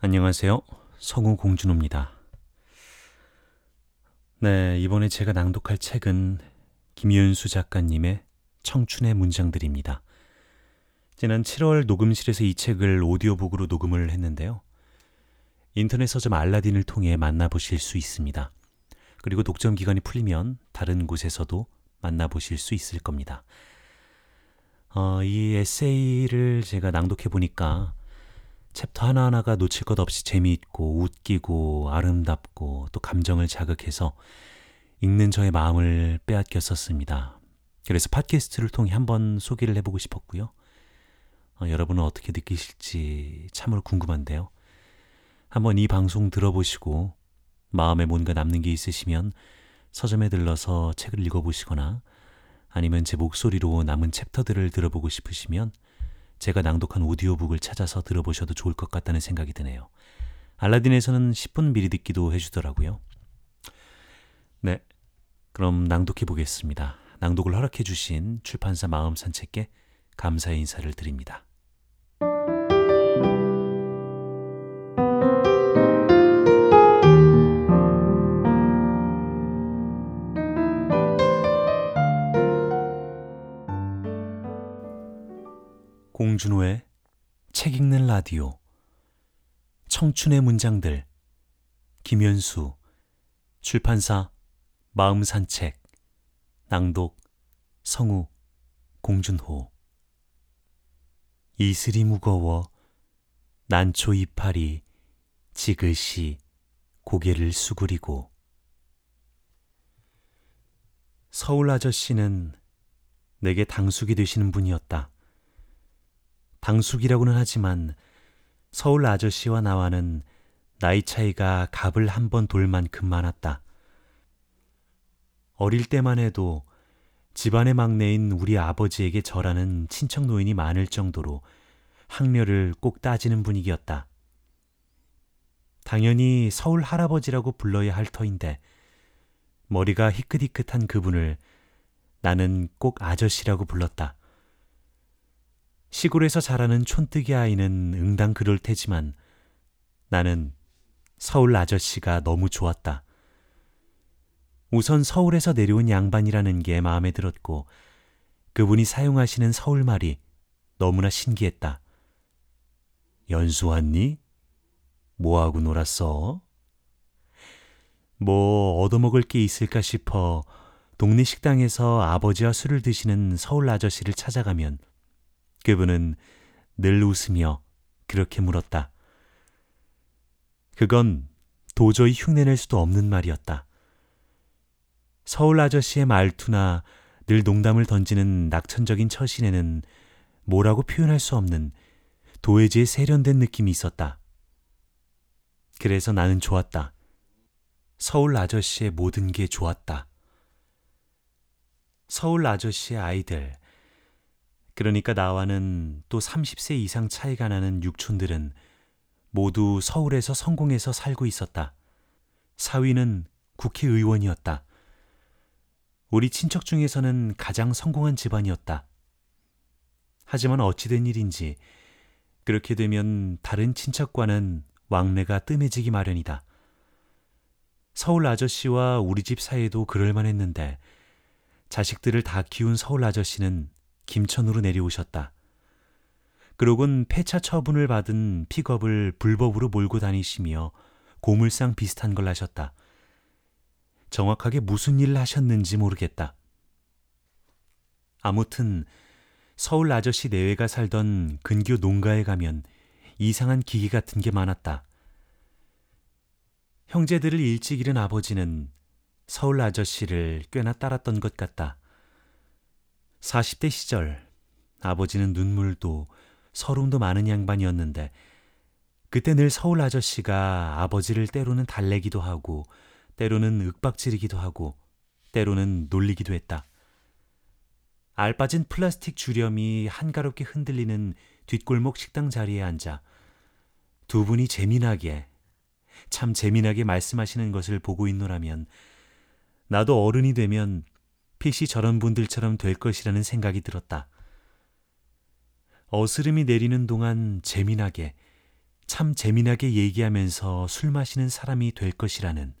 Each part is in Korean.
안녕하세요. 성우 공준호입니다. 네, 이번에 제가 낭독할 책은 김윤수 작가님의 청춘의 문장들입니다. 지난 7월 녹음실에서 이 책을 오디오북으로 녹음을 했는데요. 인터넷 서점 알라딘을 통해 만나보실 수 있습니다. 그리고 독점 기간이 풀리면 다른 곳에서도 만나보실 수 있을 겁니다. 어, 이 에세이를 제가 낭독해 보니까 챕터 하나하나가 놓칠 것 없이 재미있고 웃기고 아름답고 또 감정을 자극해서 읽는 저의 마음을 빼앗겼었습니다. 그래서 팟캐스트를 통해 한번 소개를 해보고 싶었고요. 어, 여러분은 어떻게 느끼실지 참으로 궁금한데요. 한번 이 방송 들어보시고 마음에 뭔가 남는 게 있으시면 서점에 들러서 책을 읽어보시거나 아니면 제 목소리로 남은 챕터들을 들어보고 싶으시면 제가 낭독한 오디오북을 찾아서 들어보셔도 좋을 것 같다는 생각이 드네요. 알라딘에서는 10분 미리 듣기도 해주더라고요. 네, 그럼 낭독해 보겠습니다. 낭독을 허락해 주신 출판사 마음 산책께 감사의 인사를 드립니다. 공준호의 책 읽는 라디오. 청춘의 문장들. 김현수. 출판사 마음산책. 낭독 성우 공준호. 이슬이 무거워 난초 이파리 지그시 고개를 수그리고. 서울 아저씨는 내게 당숙이 되시는 분이었다. 당숙이라고는 하지만 서울 아저씨와 나와는 나이 차이가 갑을 한 번 돌 만큼 많았다. 어릴 때만 해도 집안의 막내인 우리 아버지에게 절하는 친척 노인이 많을 정도로 학렬을 꼭 따지는 분위기였다. 당연히 서울 할아버지라고 불러야 할 터인데 머리가 희끗희끗한 그분을 나는 꼭 아저씨라고 불렀다. 시골에서 자라는 촌뜨기 아이는 응당 그럴 테지만 나는 서울 아저씨가 너무 좋았다. 우선 서울에서 내려온 양반이라는 게 마음에 들었고 그분이 사용하시는 서울말이 너무나 신기했다. 연수 왔니? 뭐하고 놀았어? 뭐 얻어먹을 게 있을까 싶어 동네 식당에서 아버지와 술을 드시는 서울 아저씨를 찾아가면 그분은 늘 웃으며 그렇게 물었다. 그건 도저히 흉내낼 수도 없는 말이었다. 서울 아저씨의 말투나 늘 농담을 던지는 낙천적인 처신에는 뭐라고 표현할 수 없는 도해지의 세련된 느낌이 있었다. 그래서 나는 좋았다. 서울 아저씨의 모든 게 좋았다. 서울 아저씨의 아이들, 그러니까 나와는 또 30세 이상 차이가 나는 육촌들은 모두 서울에서 성공해서 살고 있었다. 사위는 국회의원이었다. 우리 친척 중에서는 가장 성공한 집안이었다. 하지만 어찌된 일인지 그렇게 되면 다른 친척과는 왕래가 뜸해지기 마련이다. 서울 아저씨와 우리 집 사이도 그럴만 했는데 자식들을 다 키운 서울 아저씨는 김천으로 내려오셨다. 그러곤 폐차 처분을 받은 픽업을 불법으로 몰고 다니시며 고물상 비슷한 걸 하셨다. 정확하게 무슨 일을 하셨는지 모르겠다. 아무튼 서울 아저씨 내외가 살던 근교 농가에 가면 이상한 기계 같은 게 많았다. 형제들을 일찍 잃은 아버지는 서울 아저씨를 꽤나 따랐던 것 같다. 40대 시절 아버지는 눈물도 서름도 많은 양반이었는데 그때 늘 서울 아저씨가 아버지를 때로는 달래기도 하고 때로는 윽박지르기도 하고 때로는 놀리기도 했다. 알빠진 플라스틱 주렴이 한가롭게 흔들리는 뒷골목 식당 자리에 앉아 두 분이 재미나게 참 재미나게 말씀하시는 것을 보고 있노라면 나도 어른이 되면 핏이 저런 분들처럼 될 것이라는 생각이 들었다. 어스름이 내리는 동안 재미나게 참 재미나게 얘기하면서 술 마시는 사람이 될 것이라는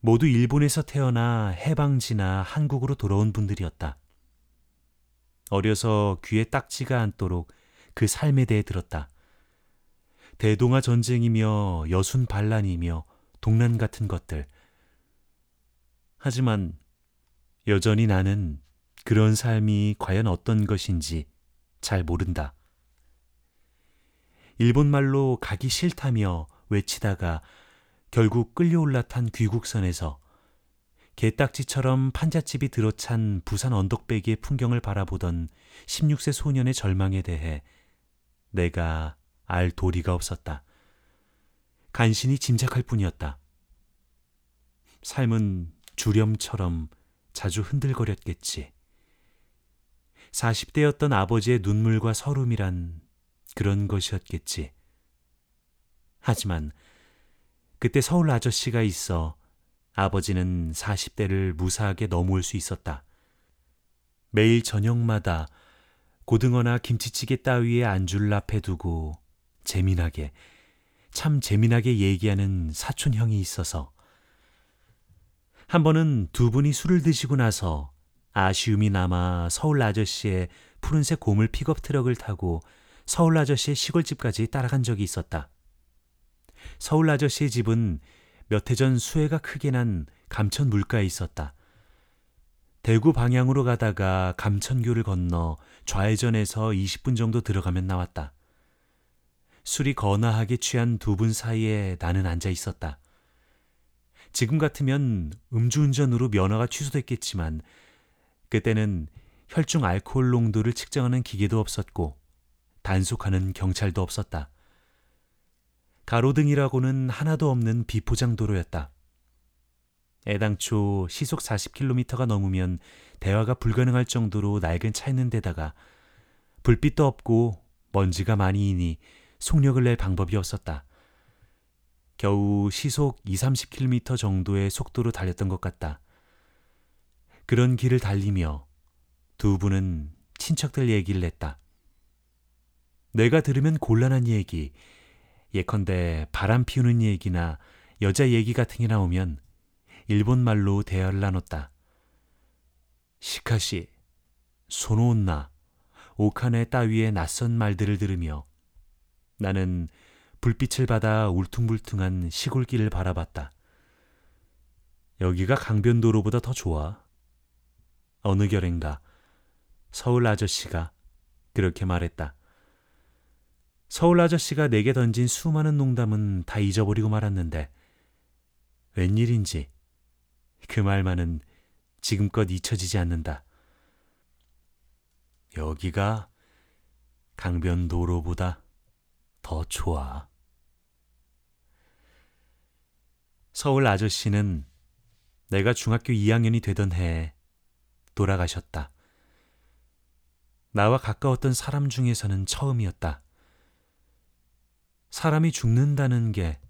모두 일본에서 태어나 해방지나 한국으로 돌아온 분들이었다. 어려서 귀에 딱지가 않도록 그 삶에 대해 들었다. 대동아 전쟁이며 여순 반란이며 동란 같은 것들. 하지만 여전히 나는 그런 삶이 과연 어떤 것인지 잘 모른다. 일본말로 가기 싫다며 외치다가 결국 끌려 올라탄 귀국선에서 개딱지처럼 판잣집이 들어찬 부산 언덕배기의 풍경을 바라보던 16세 소년의 절망에 대해 내가 알 도리가 없었다. 간신히 짐작할 뿐이었다. 삶은 주렴처럼 자주 흔들거렸겠지. 40대였던 아버지의 눈물과 서름이란 그런 것이었겠지. 하지만 그때 서울 아저씨가 있어 아버지는 40대를 무사하게 넘어올 수 있었다. 매일 저녁마다 고등어나 김치찌개 따위에 안주를 앞에 두고 재미나게, 참 재미나게 얘기하는 사촌 형이 있어서 한 번은 두 분이 술을 드시고 나서 아쉬움이 남아 서울 아저씨의 푸른색 고물 픽업 트럭을 타고 서울 아저씨의 시골집까지 따라간 적이 있었다. 서울 아저씨의 집은 몇 해 전 수해가 크게 난 감천 물가에 있었다. 대구 방향으로 가다가 감천교를 건너 좌회전에서 20분 정도 들어가면 나왔다. 술이 거나하게 취한 두 분 사이에 나는 앉아 있었다. 지금 같으면 음주운전으로 면허가 취소됐겠지만 그때는 혈중 알코올 농도를 측정하는 기계도 없었고 단속하는 경찰도 없었다. 가로등이라고는 하나도 없는 비포장 도로였다. 애당초 시속 40km가 넘으면 대화가 불가능할 정도로 낡은 차였는 데다가 불빛도 없고 먼지가 많이 이니 속력을 낼 방법이 없었다. 겨우 시속 2, 30km 정도의 속도로 달렸던 것 같다. 그런 길을 달리며 두 분은 친척들 얘기를 했다. 내가 들으면 곤란한 얘기, 예컨대 바람 피우는 얘기나 여자 얘기 같은 게 나오면 일본 말로 대화를 나눴다. 시카시, 소노온나, 오카네 따위의 낯선 말들을 들으며 나는 불빛을 받아 울퉁불퉁한 시골길을 바라봤다. 여기가 강변도로보다 더 좋아. 어느 결인가 서울 아저씨가 그렇게 말했다. 서울 아저씨가 내게 던진 수많은 농담은 다 잊어버리고 말았는데 웬일인지 그 말만은 지금껏 잊혀지지 않는다. 여기가 강변도로보다 더 좋아. 서울 아저씨는 내가 중학교 2학년이 되던 해에 돌아가셨다. 나와 가까웠던 사람 중에서는 처음이었다. 사람이 죽는다는 게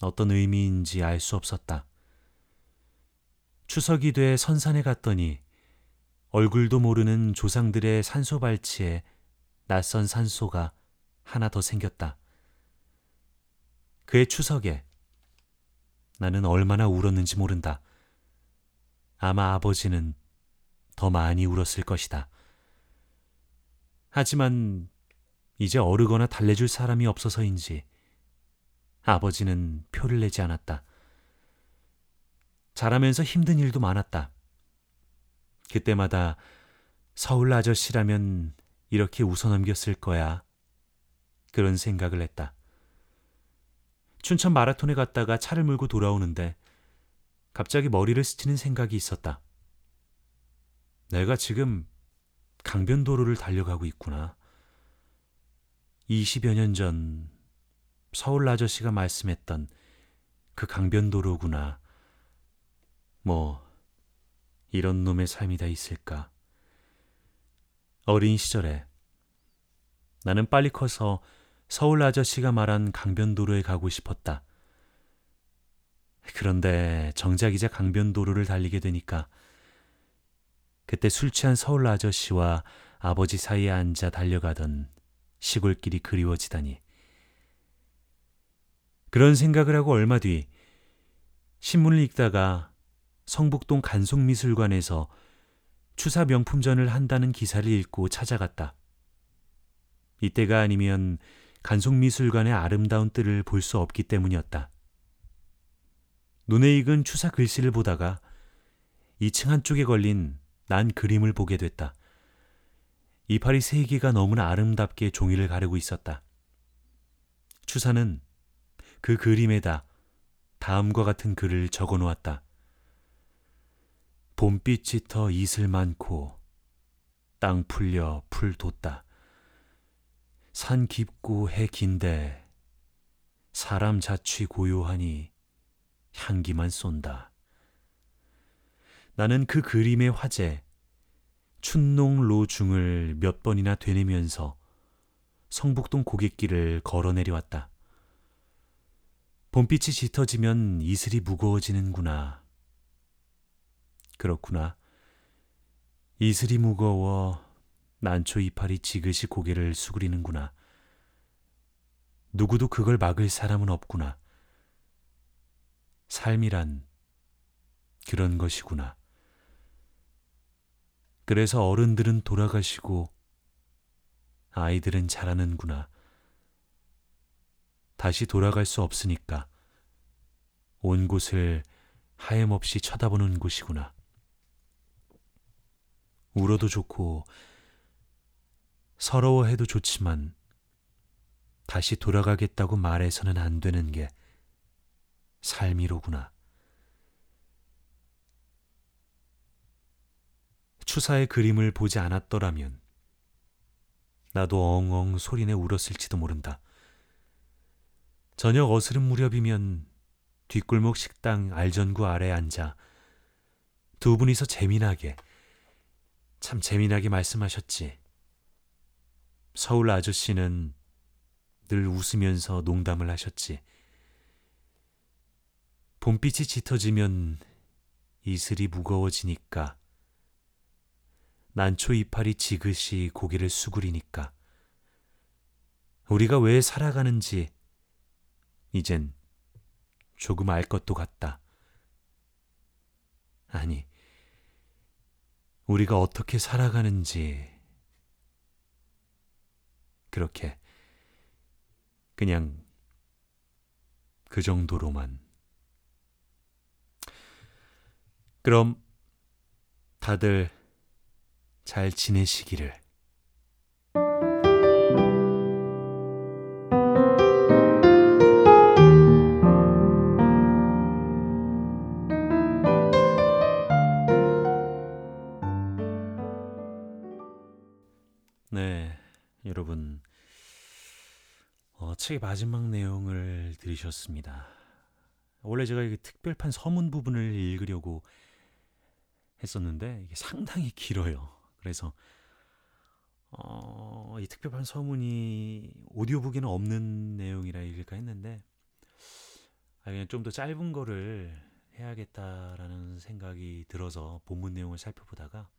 어떤 의미인지 알 수 없었다. 추석이 돼 선산에 갔더니 얼굴도 모르는 조상들의 산소 발치에 낯선 산소가 하나 더 생겼다. 그의 추석에 나는 얼마나 울었는지 모른다. 아마 아버지는 더 많이 울었을 것이다. 하지만 이제 어르거나 달래줄 사람이 없어서인지 아버지는 표를 내지 않았다. 자라면서 힘든 일도 많았다. 그때마다 서울 아저씨라면 이렇게 웃어넘겼을 거야. 그런 생각을 했다. 춘천 마라톤에 갔다가 차를 몰고 돌아오는데 갑자기 머리를 스치는 생각이 있었다. 내가 지금 강변도로를 달려가고 있구나. 20여 년 전 서울 아저씨가 말씀했던 그 강변도로구나. 뭐, 이런 놈의 삶이 다 있을까. 어린 시절에 나는 빨리 커서 서울 아저씨가 말한 강변도로에 가고 싶었다. 그런데 정작 이제 강변도로를 달리게 되니까 그때 술 취한 서울 아저씨와 아버지 사이에 앉아 달려가던 시골길이 그리워지다니. 그런 생각을 하고 얼마 뒤 신문을 읽다가 성북동 간송미술관에서 추사 명품전을 한다는 기사를 읽고 찾아갔다. 이때가 아니면 간송미술관의 아름다운 뜰을 볼 수 없기 때문이었다. 눈에 익은 추사 글씨를 보다가 2층 한쪽에 걸린 난 그림을 보게 됐다. 이파리 세 개가 너무나 아름답게 종이를 가르고 있었다. 추사는 그 그림에다 다음과 같은 글을 적어 놓았다. 봄빛이 터 이슬 많고 땅 풀려 풀 돋다. 산 깊고 해 긴데 사람 자취 고요하니 향기만 쏜다. 나는 그 그림의 화제 춘농 로중을 몇 번이나 되뇌면서 성북동 고갯길을 걸어 내려왔다. 봄빛이 짙어지면 이슬이 무거워지는구나. 그렇구나. 이슬이 무거워 난초 이파리 지그시 고개를 수그리는구나. 누구도 그걸 막을 사람은 없구나. 삶이란 그런 것이구나. 그래서 어른들은 돌아가시고 아이들은 자라는구나. 다시 돌아갈 수 없으니까 온 곳을 하염없이 쳐다보는 곳이구나. 울어도 좋고 서러워해도 좋지만 다시 돌아가겠다고 말해서는 안 되는 게 삶이로구나. 추사의 그림을 보지 않았더라면 나도 엉엉 소리내 울었을지도 모른다. 저녁 어스름 무렵이면 뒷골목 식당 알전구 아래 앉아 두 분이서 재미나게 참 재미나게 말씀하셨지. 서울 아저씨는 늘 웃으면서 농담을 하셨지. 봄빛이 짙어지면 이슬이 무거워지니까 난초 이파리 지그시 고개를 수그리니까 우리가 왜 살아가는지 이젠 조금 알 것도 같다. 아니, 우리가 어떻게 살아가는지 그렇게 그냥 그 정도로만. 그럼 다들 잘 지내시기를. 여러분. 어, 책의 마지막 내용을 들으셨습니다. 원래 제가 이게 특별판 서문 부분을 읽으려고 했었는데 이게 상당히 길어요. 그래서 어, 이 특별판 서문이 오디오북에는 없는 내용이라 읽을까 했는데 아, 그냥 좀 더 짧은 거를 해야겠다라는 생각이 들어서 본문 내용을 살펴보다가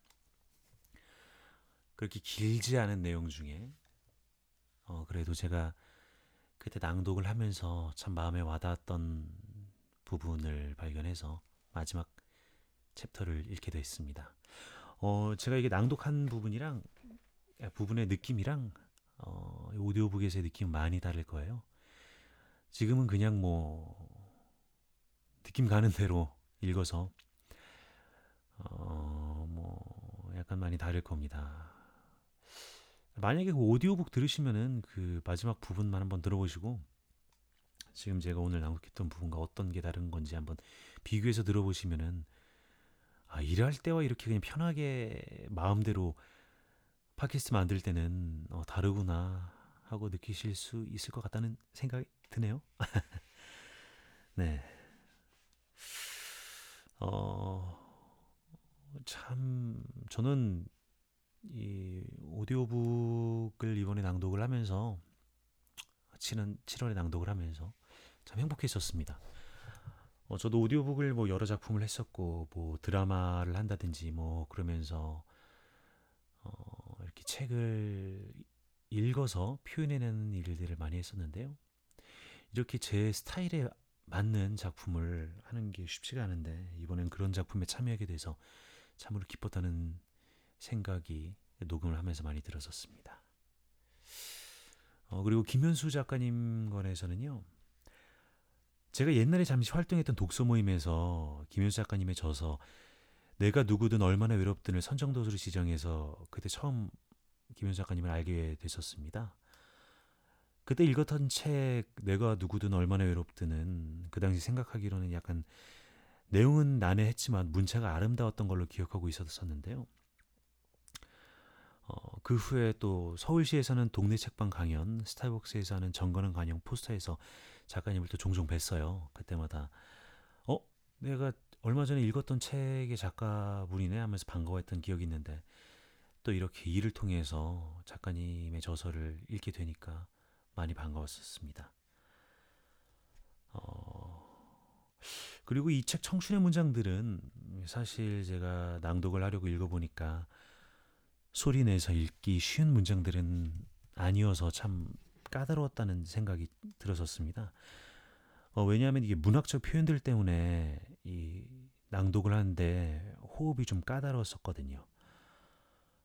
그렇게 길지 않은 내용 중에 어, 그래도 제가 그때 낭독을 하면서 참 마음에 와닿았던 부분을 발견해서 마지막 챕터를 읽게 됐습니다. 어, 제가 이게 낭독한 부분이랑 부분의 느낌이랑 어, 오디오북에서의 느낌 많이 다를 거예요. 지금은 그냥 뭐 느낌 가는 대로 읽어서 어, 뭐 약간 많이 다를 겁니다. 만약에 그 오디오북 들으시면은 그 마지막 부분만 한번 들어보시고 지금 제가 오늘 낭독했던 부분과 어떤 게 다른 건지 한번 비교해서 들어보시면은 아, 일할 때와 이렇게 그냥 편하게 마음대로 팟캐스트 만들 때는 어, 다르구나 하고 느끼실 수 있을 것 같다는 생각이 드네요. 네. 어, 참, 저는 이 오디오북을 이번에 낭독을 하면서 지난 7월에 낭독을 하면서 참 행복했었습니다. 어, 저도 오디오북을 뭐 여러 작품을 했었고 뭐 드라마를 한다든지 뭐 그러면서 어, 이렇게 책을 읽어서 표현해내는 일들을 많이 했었는데요. 이렇게 제 스타일에 맞는 작품을 하는 게 쉽지가 않은데 이번엔 그런 작품에 참여하게 돼서 참으로 기뻤다는 생각이 녹음을 하면서 많이 들었었습니다. 어, 그리고 김현수 작가님 건에서는요. 제가 옛날에 잠시 활동했던 독서 모임에서 김현수 작가님의 저서 내가 누구든 얼마나 외롭든을 선정도수로 지정해서 그때 처음 김현수 작가님을 알게 됐었습니다. 그때 읽었던 책 내가 누구든 얼마나 외롭든은 그 당시 생각하기로는 약간 내용은 난해했지만 문체가 아름다웠던 걸로 기억하고 있었었는데요. 어, 그 후에 또 서울시에서는 동네 책방 강연, 스타벅스에서 하는 정거는 관영 포스터에서 작가님을 또 종종 뵀어요. 그때마다 어 내가 얼마 전에 읽었던 책의 작가분이네 하면서 반가워했던 기억이 있는데 또 이렇게 일을 통해서 작가님의 저서를 읽게 되니까 많이 반가웠었습니다. 어, 그리고 이 책 청춘의 문장들은 사실 제가 낭독을 하려고 읽어보니까 소리 내서 읽기 쉬운 문장들은 아니어서 참 까다로웠다는 생각이 들었었습니다. 어, 왜냐하면 이게 문학적 표현들 때문에 이 낭독을 하는데 호흡이 좀 까다로웠었거든요.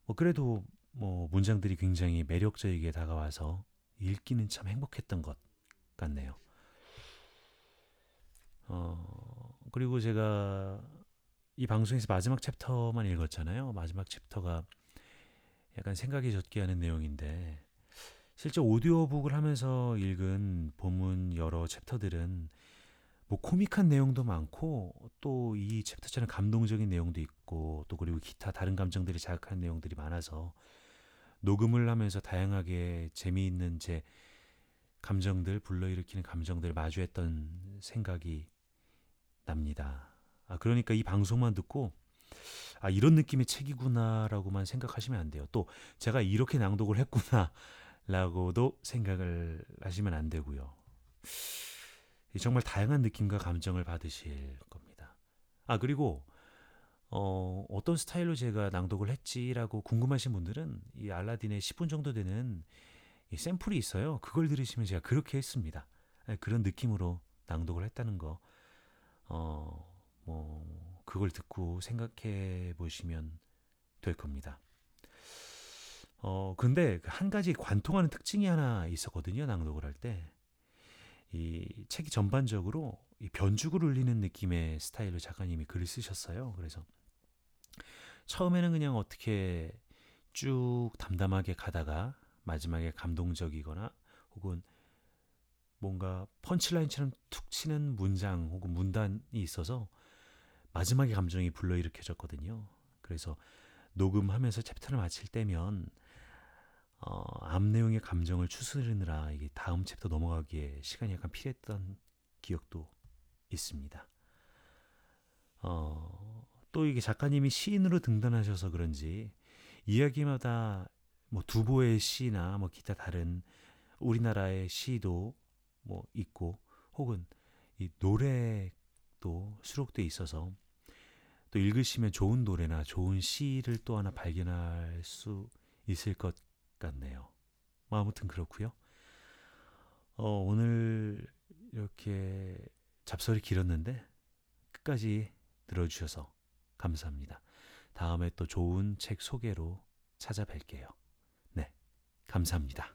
뭐 그래도 뭐 문장들이 굉장히 매력적이게 다가와서 읽기는 참 행복했던 것 같네요. 어, 그리고 제가 이 방송에서 마지막 챕터만 읽었잖아요. 마지막 챕터가 약간 생각에 젖게 하는 내용인데 실제 오디오북을 하면서 읽은 본문 여러 챕터들은 뭐 코믹한 내용도 많고 또 이 챕터처럼 감동적인 내용도 있고 또 그리고 기타 다른 감정들을 자극하는 내용들이 많아서 녹음을 하면서 다양하게 재미있는 제 감정들 불러일으키는 감정들 마주했던 생각이 납니다. 아 그러니까 이 방송만 듣고 아 이런 느낌의 책이구나라고만 생각하시면 안 돼요. 또 제가 이렇게 낭독을 했구나 라고도 생각을 하시면 안 되고요. 정말 다양한 느낌과 감정을 받으실 겁니다. 아, 그리고, 어, 어떤 스타일로 제가 낭독을 했지라고 궁금하신 분들은 이 알라딘에 10분 정도 되는 이 샘플이 있어요. 그걸 들으시면 제가 그렇게 했습니다. 네, 그런 느낌으로 낭독을 했다는 거, 어, 뭐, 그걸 듣고 생각해 보시면 될 겁니다. 어, 근데 그한 가지 관통하는 특징이 하나 있었거든요, 낭독을 할 때. 이 책이 전반적으로 이 변죽을 울리는 느낌의 스타일로 작가님이 글을 쓰셨어요. 그래서 처음에는 그냥 어떻게 쭉 담담하게 가다가 마지막에 감동적이거나 혹은 뭔가 punchline처럼 툭 치는 문장 혹은 문단이 있어서 마지막에 감정이 불러일으켜졌거든요. 그래서 녹음하면서 챕터를 마칠 때면 어, 앞 내용의 감정을 추스르느라 이게 다음 챕터 넘어가기에 시간이 약간 필요했던 기억도 있습니다. 어, 또 이게 작가님이 시인으로 등단하셔서 그런지 이야기마다 뭐 두보의 시나 뭐 기타 다른 우리나라의 시도 뭐 있고 혹은 이 노래 도 수록돼 있어서 또 읽으시면 좋은 노래나 좋은 시를 또 하나 발견할 수 있을 것 같네요. 뭐 아무튼 그렇고요. 어, 오늘 이렇게 잡설이 길었는데 끝까지 들어주셔서 감사합니다. 다음에 또 좋은 책 소개로 찾아뵐게요. 네, 감사합니다.